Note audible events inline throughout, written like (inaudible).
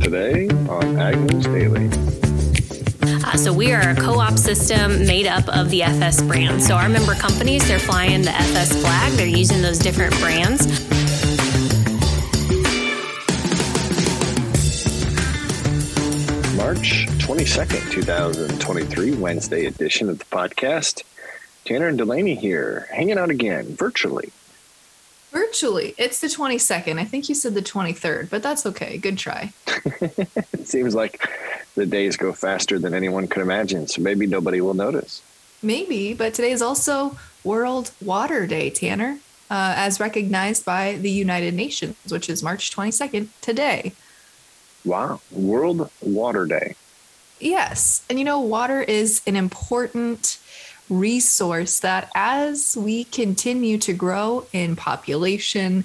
Today on Ag News Daily. Uh, so we are a co-op system made up of the FS brand. So our member companies, they're flying the FS flag. They're using those different brands. March 22nd, 2023, Wednesday edition of the podcast. Tanner and Delaney here, hanging out again virtually. Virtually. It's the 22nd. I think you said the 23rd, but that's okay. Good try. (laughs) it seems like the days go faster than anyone could imagine, so maybe nobody will notice. Maybe, but today is also World Water Day, Tanner, uh, as recognized by the United Nations, which is March 22nd today. Wow. World Water Day. Yes. And you know, water is an important resource that as we continue to grow in population,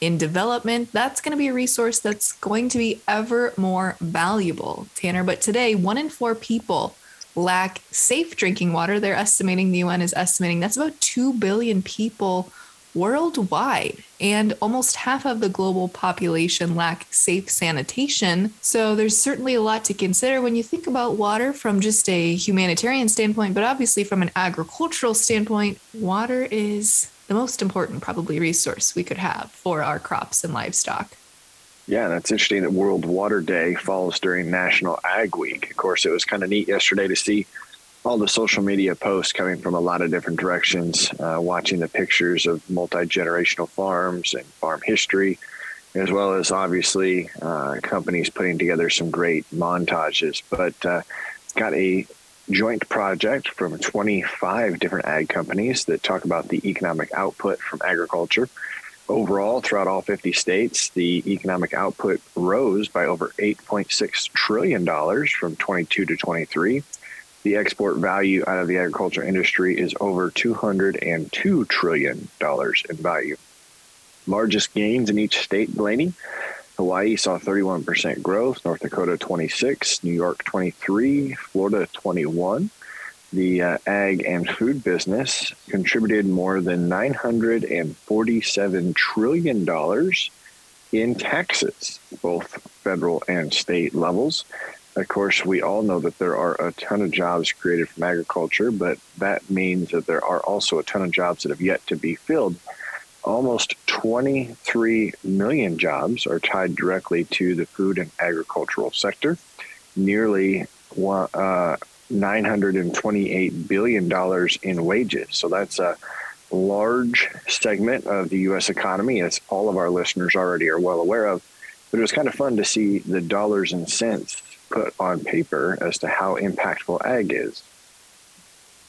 in development, that's going to be a resource that's going to be ever more valuable, Tanner. But today, one in four people lack safe drinking water. They're estimating, the UN is estimating that's about 2 billion people worldwide, and almost half of the global population lack safe sanitation. So there's certainly a lot to consider when you think about water from just a humanitarian standpoint, but obviously from an agricultural standpoint, water is the most important, probably, resource we could have for our crops and livestock. Yeah, that's interesting that World Water Day falls during National Ag Week. Of course, it was kind of neat yesterday to see all the social media posts coming from a lot of different directions, uh, watching the pictures of multi generational farms and farm history, as well as obviously uh, companies putting together some great montages. But uh, got a joint project from 25 different ag companies that talk about the economic output from agriculture. Overall, throughout all 50 states, the economic output rose by over $8.6 trillion from 22 to 23 the export value out of the agriculture industry is over $202 trillion in value. Largest gains in each state, Delaney. Hawaii saw 31% growth, North Dakota 26, New York 23, Florida 21. The uh, ag and food business contributed more than $947 trillion in taxes, both federal and state levels. Of course, we all know that there are a ton of jobs created from agriculture, but that means that there are also a ton of jobs that have yet to be filled. Almost 23 million jobs are tied directly to the food and agricultural sector. Nearly uh, $928 billion in wages. So that's a large segment of the U.S. economy, as all of our listeners already are well aware of. But it was kind of fun to see the dollars and cents put on paper as to how impactful ag is.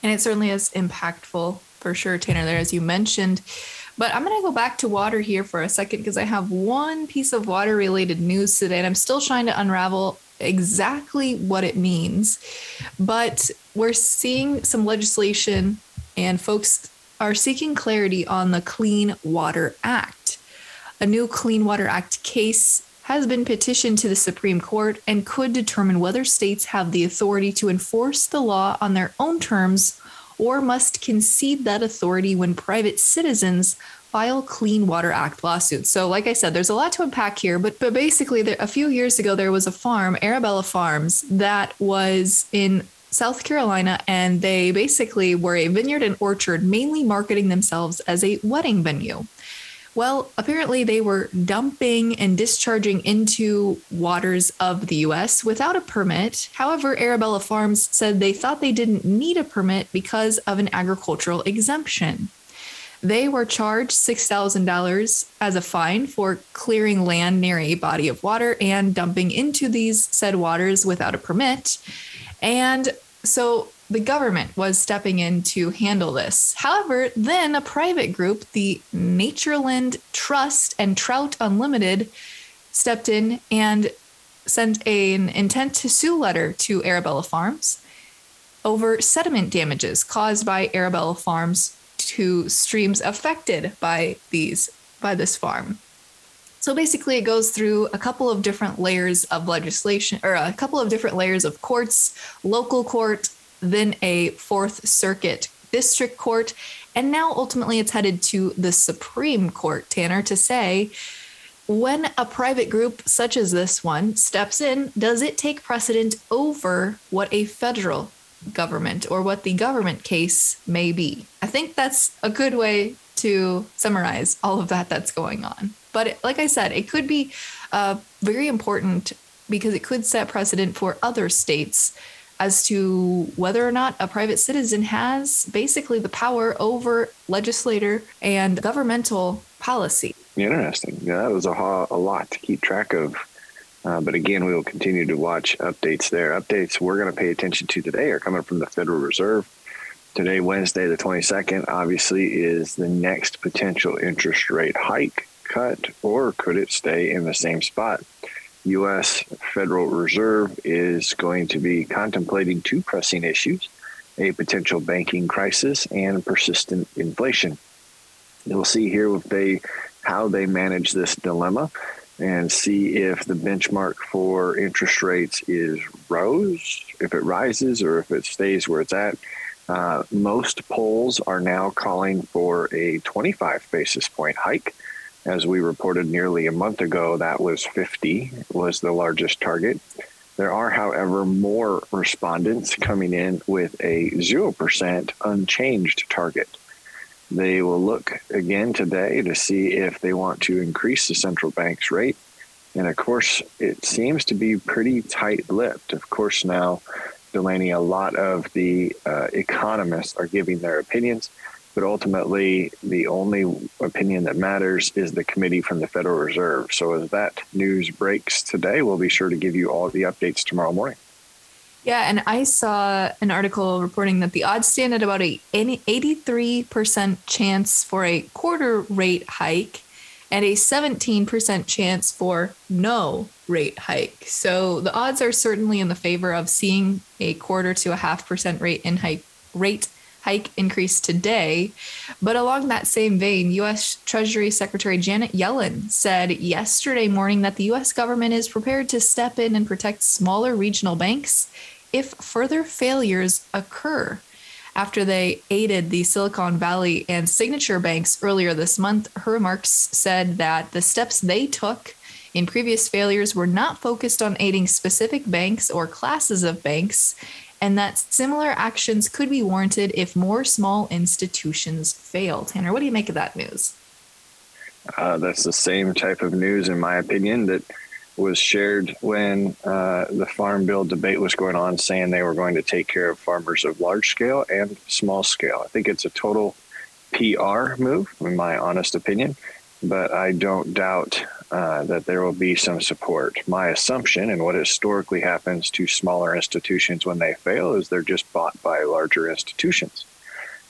And it certainly is impactful for sure, Tanner, there, as you mentioned. But I'm going to go back to water here for a second because I have one piece of water related news today, and I'm still trying to unravel exactly what it means. But we're seeing some legislation, and folks are seeking clarity on the Clean Water Act. A new Clean Water Act case has been petitioned to the Supreme Court and could determine whether states have the authority to enforce the law on their own terms or must concede that authority when private citizens file Clean Water Act lawsuits. So, like I said, there's a lot to unpack here, but but basically, there, a few years ago, there was a farm, Arabella Farms, that was in South Carolina, and they basically were a vineyard and orchard, mainly marketing themselves as a wedding venue. Well, apparently they were dumping and discharging into waters of the US without a permit. However, Arabella Farms said they thought they didn't need a permit because of an agricultural exemption. They were charged $6,000 as a fine for clearing land near a body of water and dumping into these said waters without a permit. And so the government was stepping in to handle this. However, then a private group, the Naturaland Trust and Trout Unlimited, stepped in and sent an intent to sue letter to Arabella Farms over sediment damages caused by Arabella Farms to streams affected by these by this farm. So basically, it goes through a couple of different layers of legislation, or a couple of different layers of courts, local court, then a Fourth Circuit District Court, and now ultimately it's headed to the Supreme Court, Tanner, to say when a private group such as this one steps in, does it take precedent over what a federal government or what the government case may be? I think that's a good way to summarize all of that that's going on. But like I said, it could be uh, very important because it could set precedent for other states as to whether or not a private citizen has basically the power over legislator and governmental policy. Interesting. Yeah, that was a, a lot to keep track of. Uh, but again, we will continue to watch updates there. Updates we're going to pay attention to today are coming from the Federal Reserve. Today, Wednesday, the 22nd, obviously, is the next potential interest rate hike, cut, or could it stay in the same spot? U.S. Federal Reserve is going to be contemplating two pressing issues a potential banking crisis and persistent inflation. We'll see here if they how they manage this dilemma and see if the benchmark for interest rates is rose, if it rises, or if it stays where it's at. Uh, most polls are now calling for a 25 basis point hike. As we reported nearly a month ago, that was 50 was the largest target. There are, however, more respondents coming in with a 0% unchanged target. They will look again today to see if they want to increase the central bank's rate. And of course, it seems to be pretty tight lipped. Of course, now, Delaney, a lot of the uh, economists are giving their opinions but ultimately the only opinion that matters is the committee from the Federal Reserve. So as that news breaks today, we'll be sure to give you all the updates tomorrow morning. Yeah, and I saw an article reporting that the odds stand at about a 83% chance for a quarter rate hike and a 17% chance for no rate hike. So the odds are certainly in the favor of seeing a quarter to a half percent rate in hike rate hike increase today. But along that same vein, U.S. Treasury Secretary Janet Yellen said yesterday morning that the U.S. government is prepared to step in and protect smaller regional banks if further failures occur. After they aided the Silicon Valley and Signature banks earlier this month, her remarks said that the steps they took in previous failures were not focused on aiding specific banks or classes of banks and that similar actions could be warranted if more small institutions fail. Tanner, what do you make of that news? Uh, that's the same type of news, in my opinion, that was shared when uh, the farm bill debate was going on, saying they were going to take care of farmers of large scale and small scale. I think it's a total PR move, in my honest opinion, but I don't doubt uh, that there will be some support. My assumption and what historically happens to smaller institutions when they fail is they're just bought by larger institutions.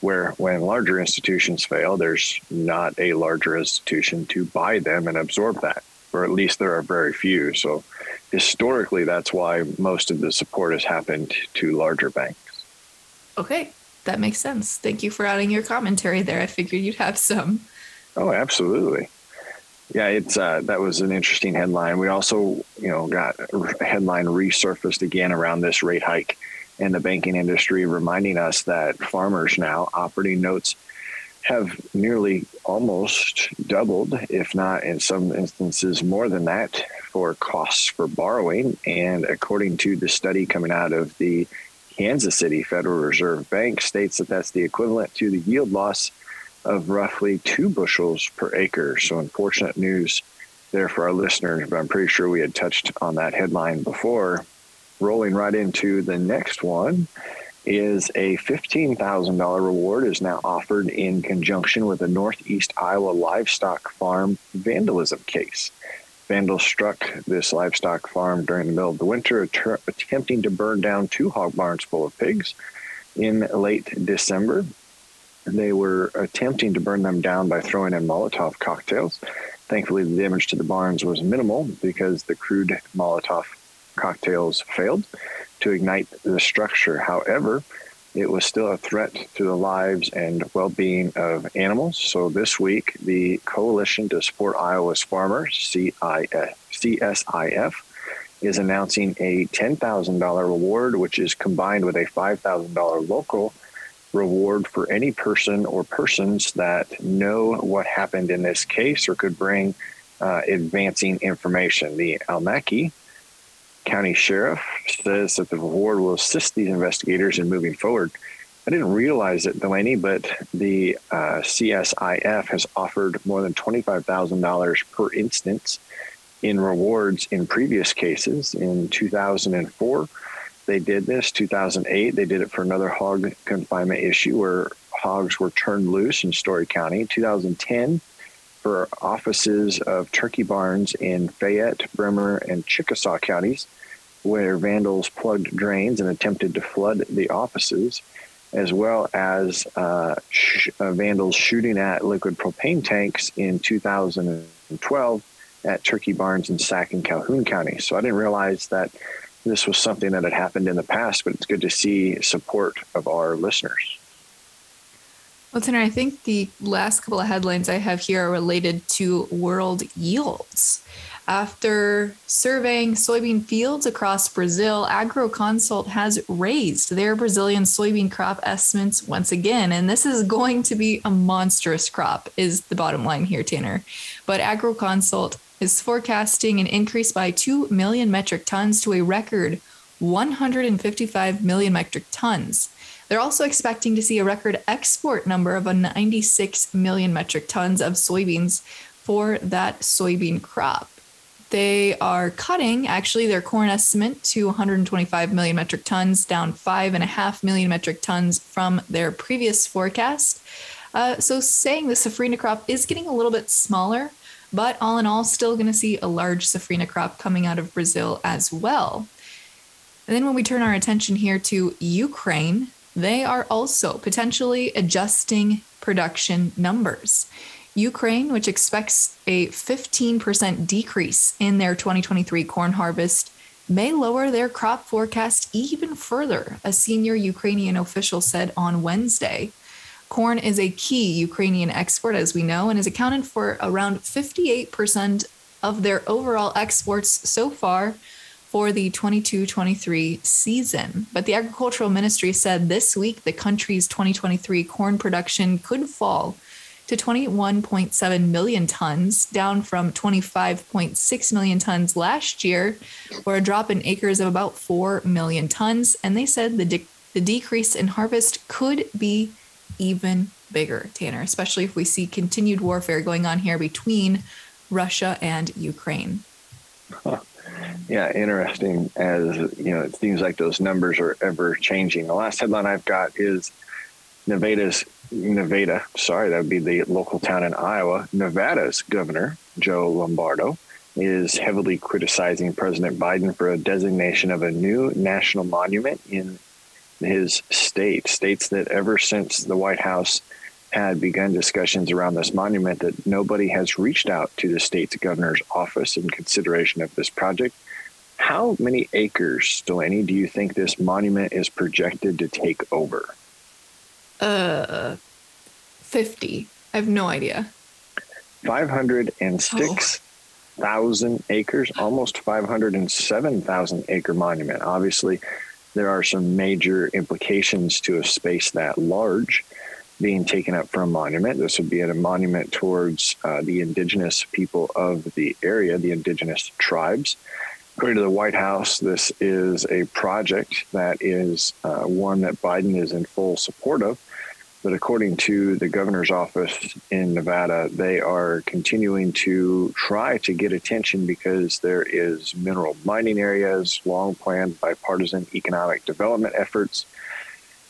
Where when larger institutions fail, there's not a larger institution to buy them and absorb that, or at least there are very few. So historically, that's why most of the support has happened to larger banks. Okay, that makes sense. Thank you for adding your commentary there. I figured you'd have some. Oh, absolutely. Yeah, it's uh, that was an interesting headline. We also, you know, got a headline resurfaced again around this rate hike in the banking industry, reminding us that farmers now operating notes have nearly almost doubled, if not in some instances more than that, for costs for borrowing. And according to the study coming out of the Kansas City Federal Reserve Bank, states that that's the equivalent to the yield loss of roughly two bushels per acre. So, unfortunate news there for our listeners, but I'm pretty sure we had touched on that headline before. Rolling right into the next one is a $15,000 reward is now offered in conjunction with a Northeast Iowa livestock farm vandalism case. Vandals struck this livestock farm during the middle of the winter, attempting to burn down two hog barns full of pigs in late December. They were attempting to burn them down by throwing in Molotov cocktails. Thankfully, the damage to the barns was minimal because the crude Molotov cocktails failed to ignite the structure. However, it was still a threat to the lives and well being of animals. So this week, the Coalition to Support Iowa's Farmers, CSIF, is announcing a $10,000 reward, which is combined with a $5,000 local reward for any person or persons that know what happened in this case or could bring uh, advancing information. The Allamakee County Sheriff says that the reward will assist these investigators in moving forward. I didn't realize it, Delaney, but the uh, CSIF has offered more than $25,000 per instance in rewards in previous cases. In 2004, they did this. 2008, they did it for another hog confinement issue where hogs were turned loose in Story County. 2010, for offices of turkey barns in Fayette, Bremer, and Chickasaw counties, where vandals plugged drains and attempted to flood the offices, as well as uh, sh- uh, vandals shooting at liquid propane tanks in 2012 at turkey barns in Sac and Calhoun County. So I didn't realize that this was something that had happened in the past, but it's good to see support of our listeners. Well, Tanner, I think the last couple of headlines I have here are related to world yields. After surveying soybean fields across Brazil, AgroConsult has raised their Brazilian soybean crop estimates once again. And this is going to be a monstrous crop, is the bottom line here, Tanner. But AgroConsult is forecasting an increase by 2 million metric tons to a record 155 million metric tons. They're also expecting to see a record export number of a 96 million metric tons of soybeans for that soybean crop. They are cutting actually their corn estimate to 125 million metric tons, down 5.5 million metric tons from their previous forecast. Uh, so, saying the safrinha crop is getting a little bit smaller, but all in all, still going to see a large safrinha crop coming out of Brazil as well. And then when we turn our attention here to Ukraine, they are also potentially adjusting production numbers. Ukraine, which expects a 15% decrease in their 2023 corn harvest, may lower their crop forecast even further, a senior Ukrainian official said on Wednesday. Corn is a key Ukrainian export, as we know, and has accounted for around 58% of their overall exports so far for the 22 23 season. But the Agricultural Ministry said this week the country's 2023 corn production could fall to 21.7 million tons, down from 25.6 million tons last year, or a drop in acres of about 4 million tons. And they said the, de- the decrease in harvest could be even bigger, Tanner, especially if we see continued warfare going on here between Russia and Ukraine. (laughs) Yeah, interesting. As you know, it seems like those numbers are ever changing. The last headline I've got is Nevada's Nevada. Sorry, that would be the local town in Iowa. Nevada's governor Joe Lombardo is heavily criticizing President Biden for a designation of a new national monument in his state. States that ever since the White House had begun discussions around this monument that nobody has reached out to the state's governor's office in consideration of this project. How many acres, Delaney, do you think this monument is projected to take over? Uh, 50. I have no idea. 506,000 oh. acres, almost 507,000 acre monument. Obviously, there are some major implications to a space that large being taken up for a monument. This would be a monument towards uh, the indigenous people of the area, the indigenous tribes. According to the White House, this is a project that is uh, one that Biden is in full support of. But according to the governor's office in Nevada, they are continuing to try to get attention because there is mineral mining areas, long planned bipartisan economic development efforts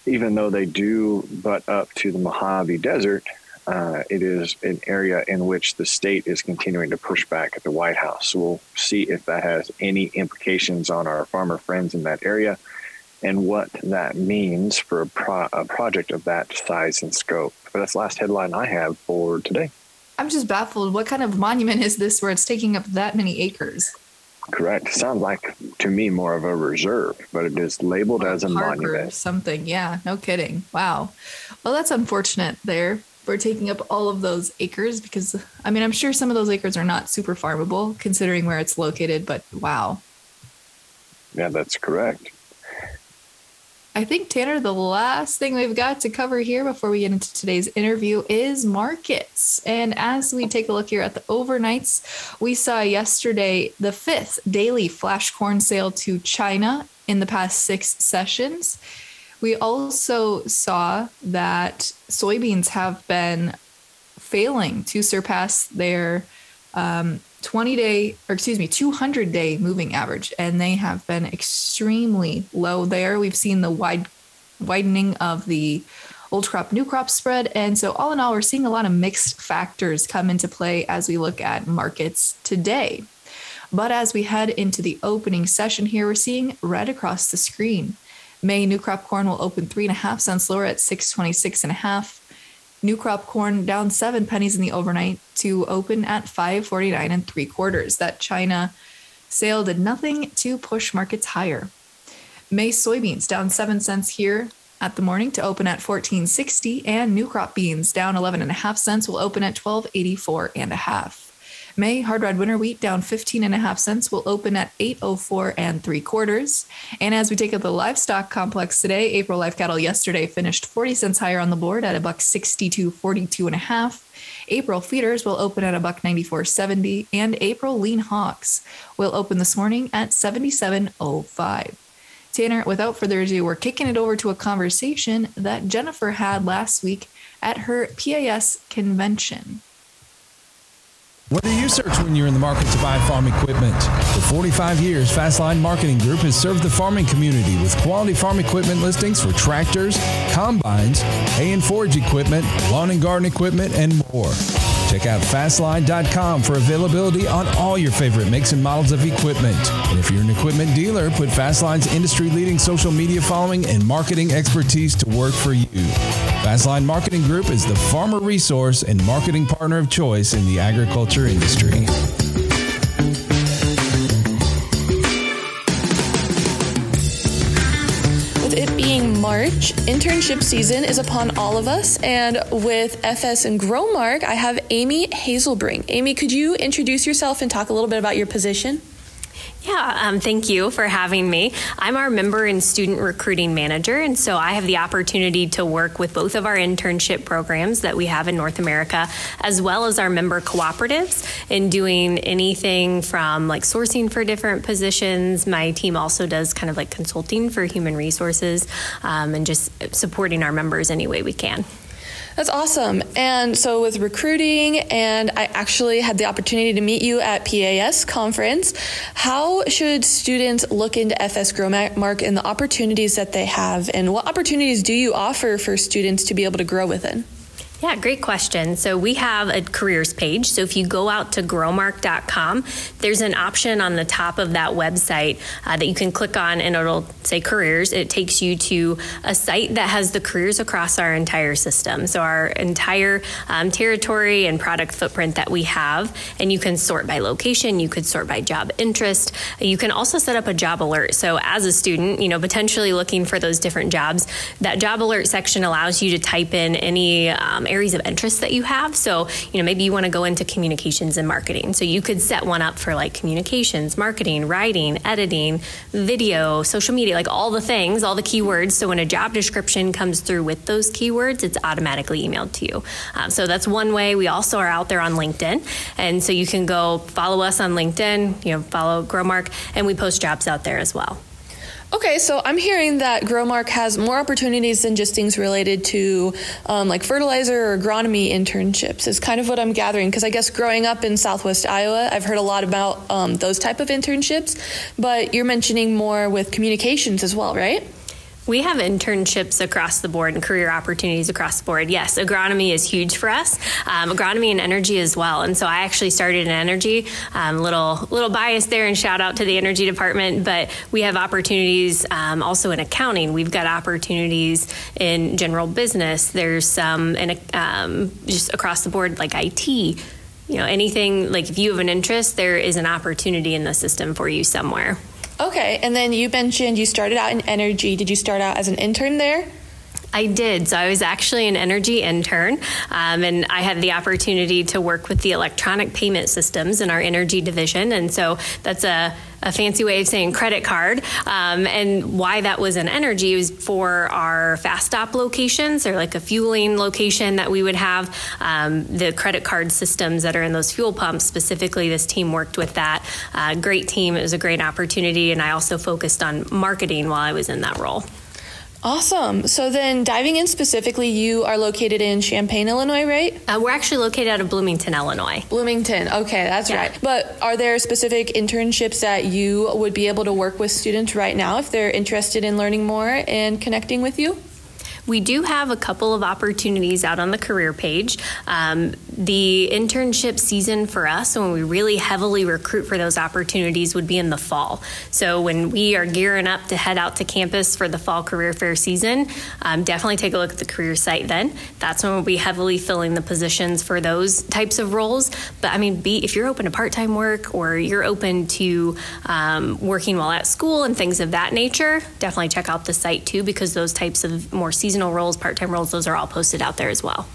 even though they do butt up to the Mojave Desert, uh, it is an area in which the state is continuing to push back at the White House. So we'll see if that has any implications on our farmer friends in that area and what that means for a, pro- a project of that size and scope. But that's the last headline I have for today. I'm just baffled. What kind of monument is this where it's taking up that many acres? Correct. Sounds like to me more of a reserve, but it is labeled as a Park monument. something. Yeah, no kidding. Wow. Well, that's unfortunate there for taking up all of those acres because I mean, I'm sure some of those acres are not super farmable considering where it's located, but wow. Yeah, that's correct. I think, Tanner, the last thing we've got to cover here before we get into today's interview is markets. And as we take a look here at the overnights, we saw yesterday the fifth daily flash corn sale to China in the past six sessions. We also saw that soybeans have been failing to surpass their um, 20 day, or excuse me, 200 day moving average, and they have been extremely low there. We've seen the wide widening of the old crop new crop spread. And so, all in all, we're seeing a lot of mixed factors come into play as we look at markets today. But as we head into the opening session here, we're seeing red across the screen. May new crop corn will open three and a half cents lower at 626 and a half. New crop corn down seven pennies in the overnight to open at 549 and three quarters. That China sale did nothing to push markets higher. May soybeans down seven cents here at the morning to open at 1460 and new crop beans down 11 and a half cents will open at 1284 and a half. May hard red winter wheat down 15 and a half cents will open at 804 and three quarters. And as we take up the livestock complex today, April live cattle yesterday finished 40 cents higher on the board at a buck 62 42 and a half. April feeders will open at a buck 94.70 and April lean hogs will open this morning at 77.05. Tanner, without further ado, we're kicking it over to a conversation that Jennifer had last week at her PAS convention. What do you search when you're in the market to buy farm equipment? For 45 years, Fastline Marketing Group has served the farming community with quality farm equipment listings for tractors, combines, hay and forage equipment, lawn and garden equipment, and more. Check out fastline.com for availability on all your favorite makes and models of equipment. And if you're an equipment dealer, put Fastline's industry leading social media following and marketing expertise to work for you. Fastline Marketing Group is the farmer resource and marketing partner of choice in the agriculture industry. With it being March, internship season is upon all of us. And with FS and Growmark, I have Amie Haselbring. Amie, could you introduce yourself and talk a little bit about your position? Yeah, um, thank you for having me. I'm our member and student recruiting manager, and so I have the opportunity to work with both of our internship programs that we have in North America, as well as our member cooperatives, in doing anything from like sourcing for different positions. My team also does kind of like consulting for human resources um, and just supporting our members any way we can. That's awesome. And so with recruiting, and I actually had the opportunity to meet you at PAS conference. How should students look into FS Growmark and the opportunities that they have, and what opportunities do you offer for students to be able to grow within? Yeah, great question. So we have a careers page. So if you go out to growmark.com, there's an option on the top of that website uh, that you can click on and it'll say careers. It takes you to a site that has the careers across our entire system. So our entire um, territory and product footprint that we have. And you can sort by location, you could sort by job interest. You can also set up a job alert. So as a student, you know, potentially looking for those different jobs, that job alert section allows you to type in any um, areas of interest that you have. So, you know, maybe you want to go into communications and marketing. So you could set one up for like communications, marketing, writing, editing, video, social media, like all the things, all the keywords. So when a job description comes through with those keywords, it's automatically emailed to you. Um, so that's one way. We also are out there on LinkedIn. And so you can go follow us on LinkedIn, you know, follow Growmark, and we post jobs out there as well. Okay, so I'm hearing that Growmark has more opportunities than just things related to um, like fertilizer or agronomy internships. Is kind of what I'm gathering because I guess growing up in Southwest Iowa, I've heard a lot about um, those type of internships. But you're mentioning more with communications as well, right? We have internships across the board and career opportunities across the board. Yes, agronomy is huge for us. Um, agronomy and energy as well. And so I actually started in energy. Um, little little bias there, and shout out to the energy department. But we have opportunities um, also in accounting. We've got opportunities in general business. There's some in um, just across the board like IT you know anything like if you have an interest there is an opportunity in the system for you somewhere Okay, and then you mentioned you started out in energy. Did you start out as an intern there? I did. So I was actually an energy intern, um, and I had the opportunity to work with the electronic payment systems in our energy division. And so that's a a fancy way of saying credit card. Um, and why that was an energy was for our fast stop locations or like a fueling location that we would have. Um, the credit card systems that are in those fuel pumps, specifically, this team worked with that. Uh, great team. It was a great opportunity. And I also focused on marketing while I was in that role. Awesome. So then, diving in specifically, you are located in Champaign, Illinois, right? Uh, we're actually located out of Bloomington, Illinois. Bloomington. Okay, that's yeah. right. But are there specific internships that you would be able to work with students right now if they're interested in learning more and connecting with you? We do have a couple of opportunities out on the career page. Um, the internship season for us, when we really heavily recruit for those opportunities, would be in the fall. So when we are gearing up to head out to campus for the fall career fair season, um, definitely take a look at the career site then. That's when we'll be heavily filling the positions for those types of roles. But I mean, be, if you're open to part time work or you're open to um, working while at school and things of that nature, definitely check out the site too because those types of more seasonal seasonal roles, part time roles, those are all posted out there as well.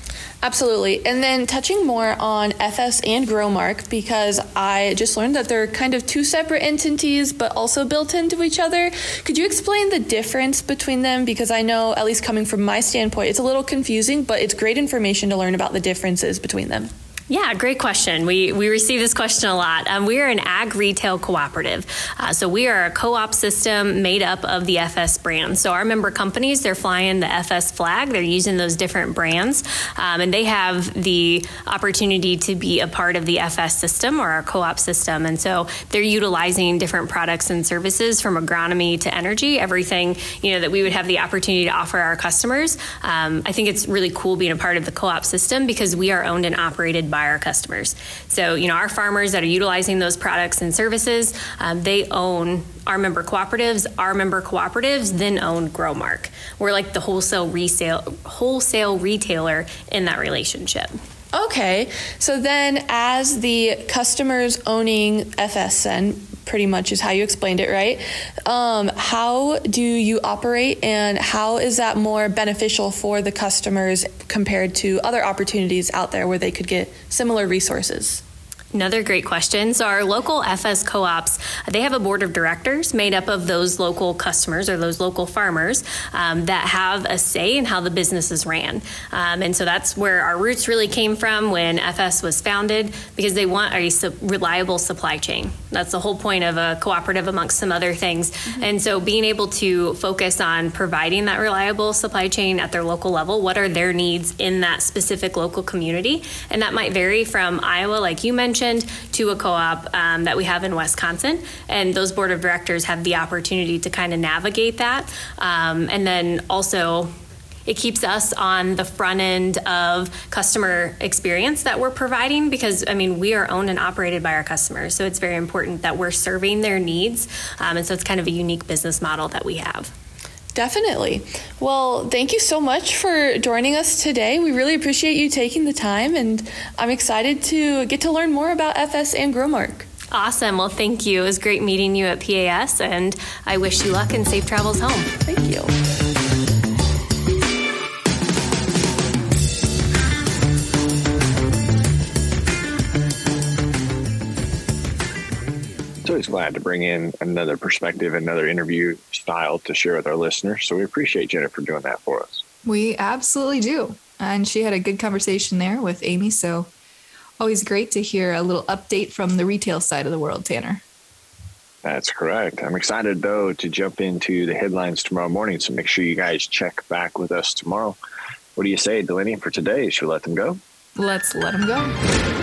Absolutely. And then touching more on FS and Growmark, because I just learned that they're kind of two separate entities, but also built into each other. Could you explain the difference between them? Because I know, at least coming from my standpoint, it's a little confusing, but it's great information to learn about the differences between them. Yeah, great question. We, we receive this question a lot. Um, we are an ag retail cooperative. Uh, so we are a co op system made up of the FS brands. So our member companies, they're flying the FS flag, they're using those different brands, um, and they have the opportunity to be a part of the FS system or our co op system. And so they're utilizing different products and services from agronomy to energy, everything you know that we would have the opportunity to offer our customers. Um, I think it's really cool being a part of the co op system because we are owned and operated by by our customers. So, you know, our farmers that are utilizing those products and services, um, they own our member cooperatives. Our member cooperatives then own Growmark. We're like the wholesale resale, wholesale retailer in that relationship. Okay, so then as the customers owning FSN, pretty much is how you explained it, right? Um, how do you operate and how is that more beneficial for the customers compared to other opportunities out there where they could get similar resources? Another great question. So, our local FS co ops, they have a board of directors made up of those local customers or those local farmers um, that have a say in how the business is ran. Um, and so, that's where our roots really came from when FS was founded because they want a su- reliable supply chain. That's the whole point of a cooperative, amongst some other things. Mm-hmm. And so, being able to focus on providing that reliable supply chain at their local level, what are their needs in that specific local community? And that might vary from Iowa, like you mentioned mentioned, to a co op um, that we have in Wisconsin. And those board of directors have the opportunity to kind of navigate that. Um, and then also, it keeps us on the front end of customer experience that we're providing because I mean we are owned and operated by our customers, so it's very important that we're serving their needs, um, and so it's kind of a unique business model that we have. Definitely. Well, thank you so much for joining us today. We really appreciate you taking the time, and I'm excited to get to learn more about FS and Growmark. Awesome. Well, thank you. It was great meeting you at PAS, and I wish you luck and safe travels home. Thank you. Always glad to bring in another perspective, another interview style to share with our listeners. So we appreciate Jennifer doing that for us. We absolutely do. And she had a good conversation there with Amie. So always great to hear a little update from the retail side of the world, Tanner. That's correct. I'm excited, though, to jump into the headlines tomorrow morning. So make sure you guys check back with us tomorrow. What do you say, Delaney, for today? Should we let them go? Let's let them go.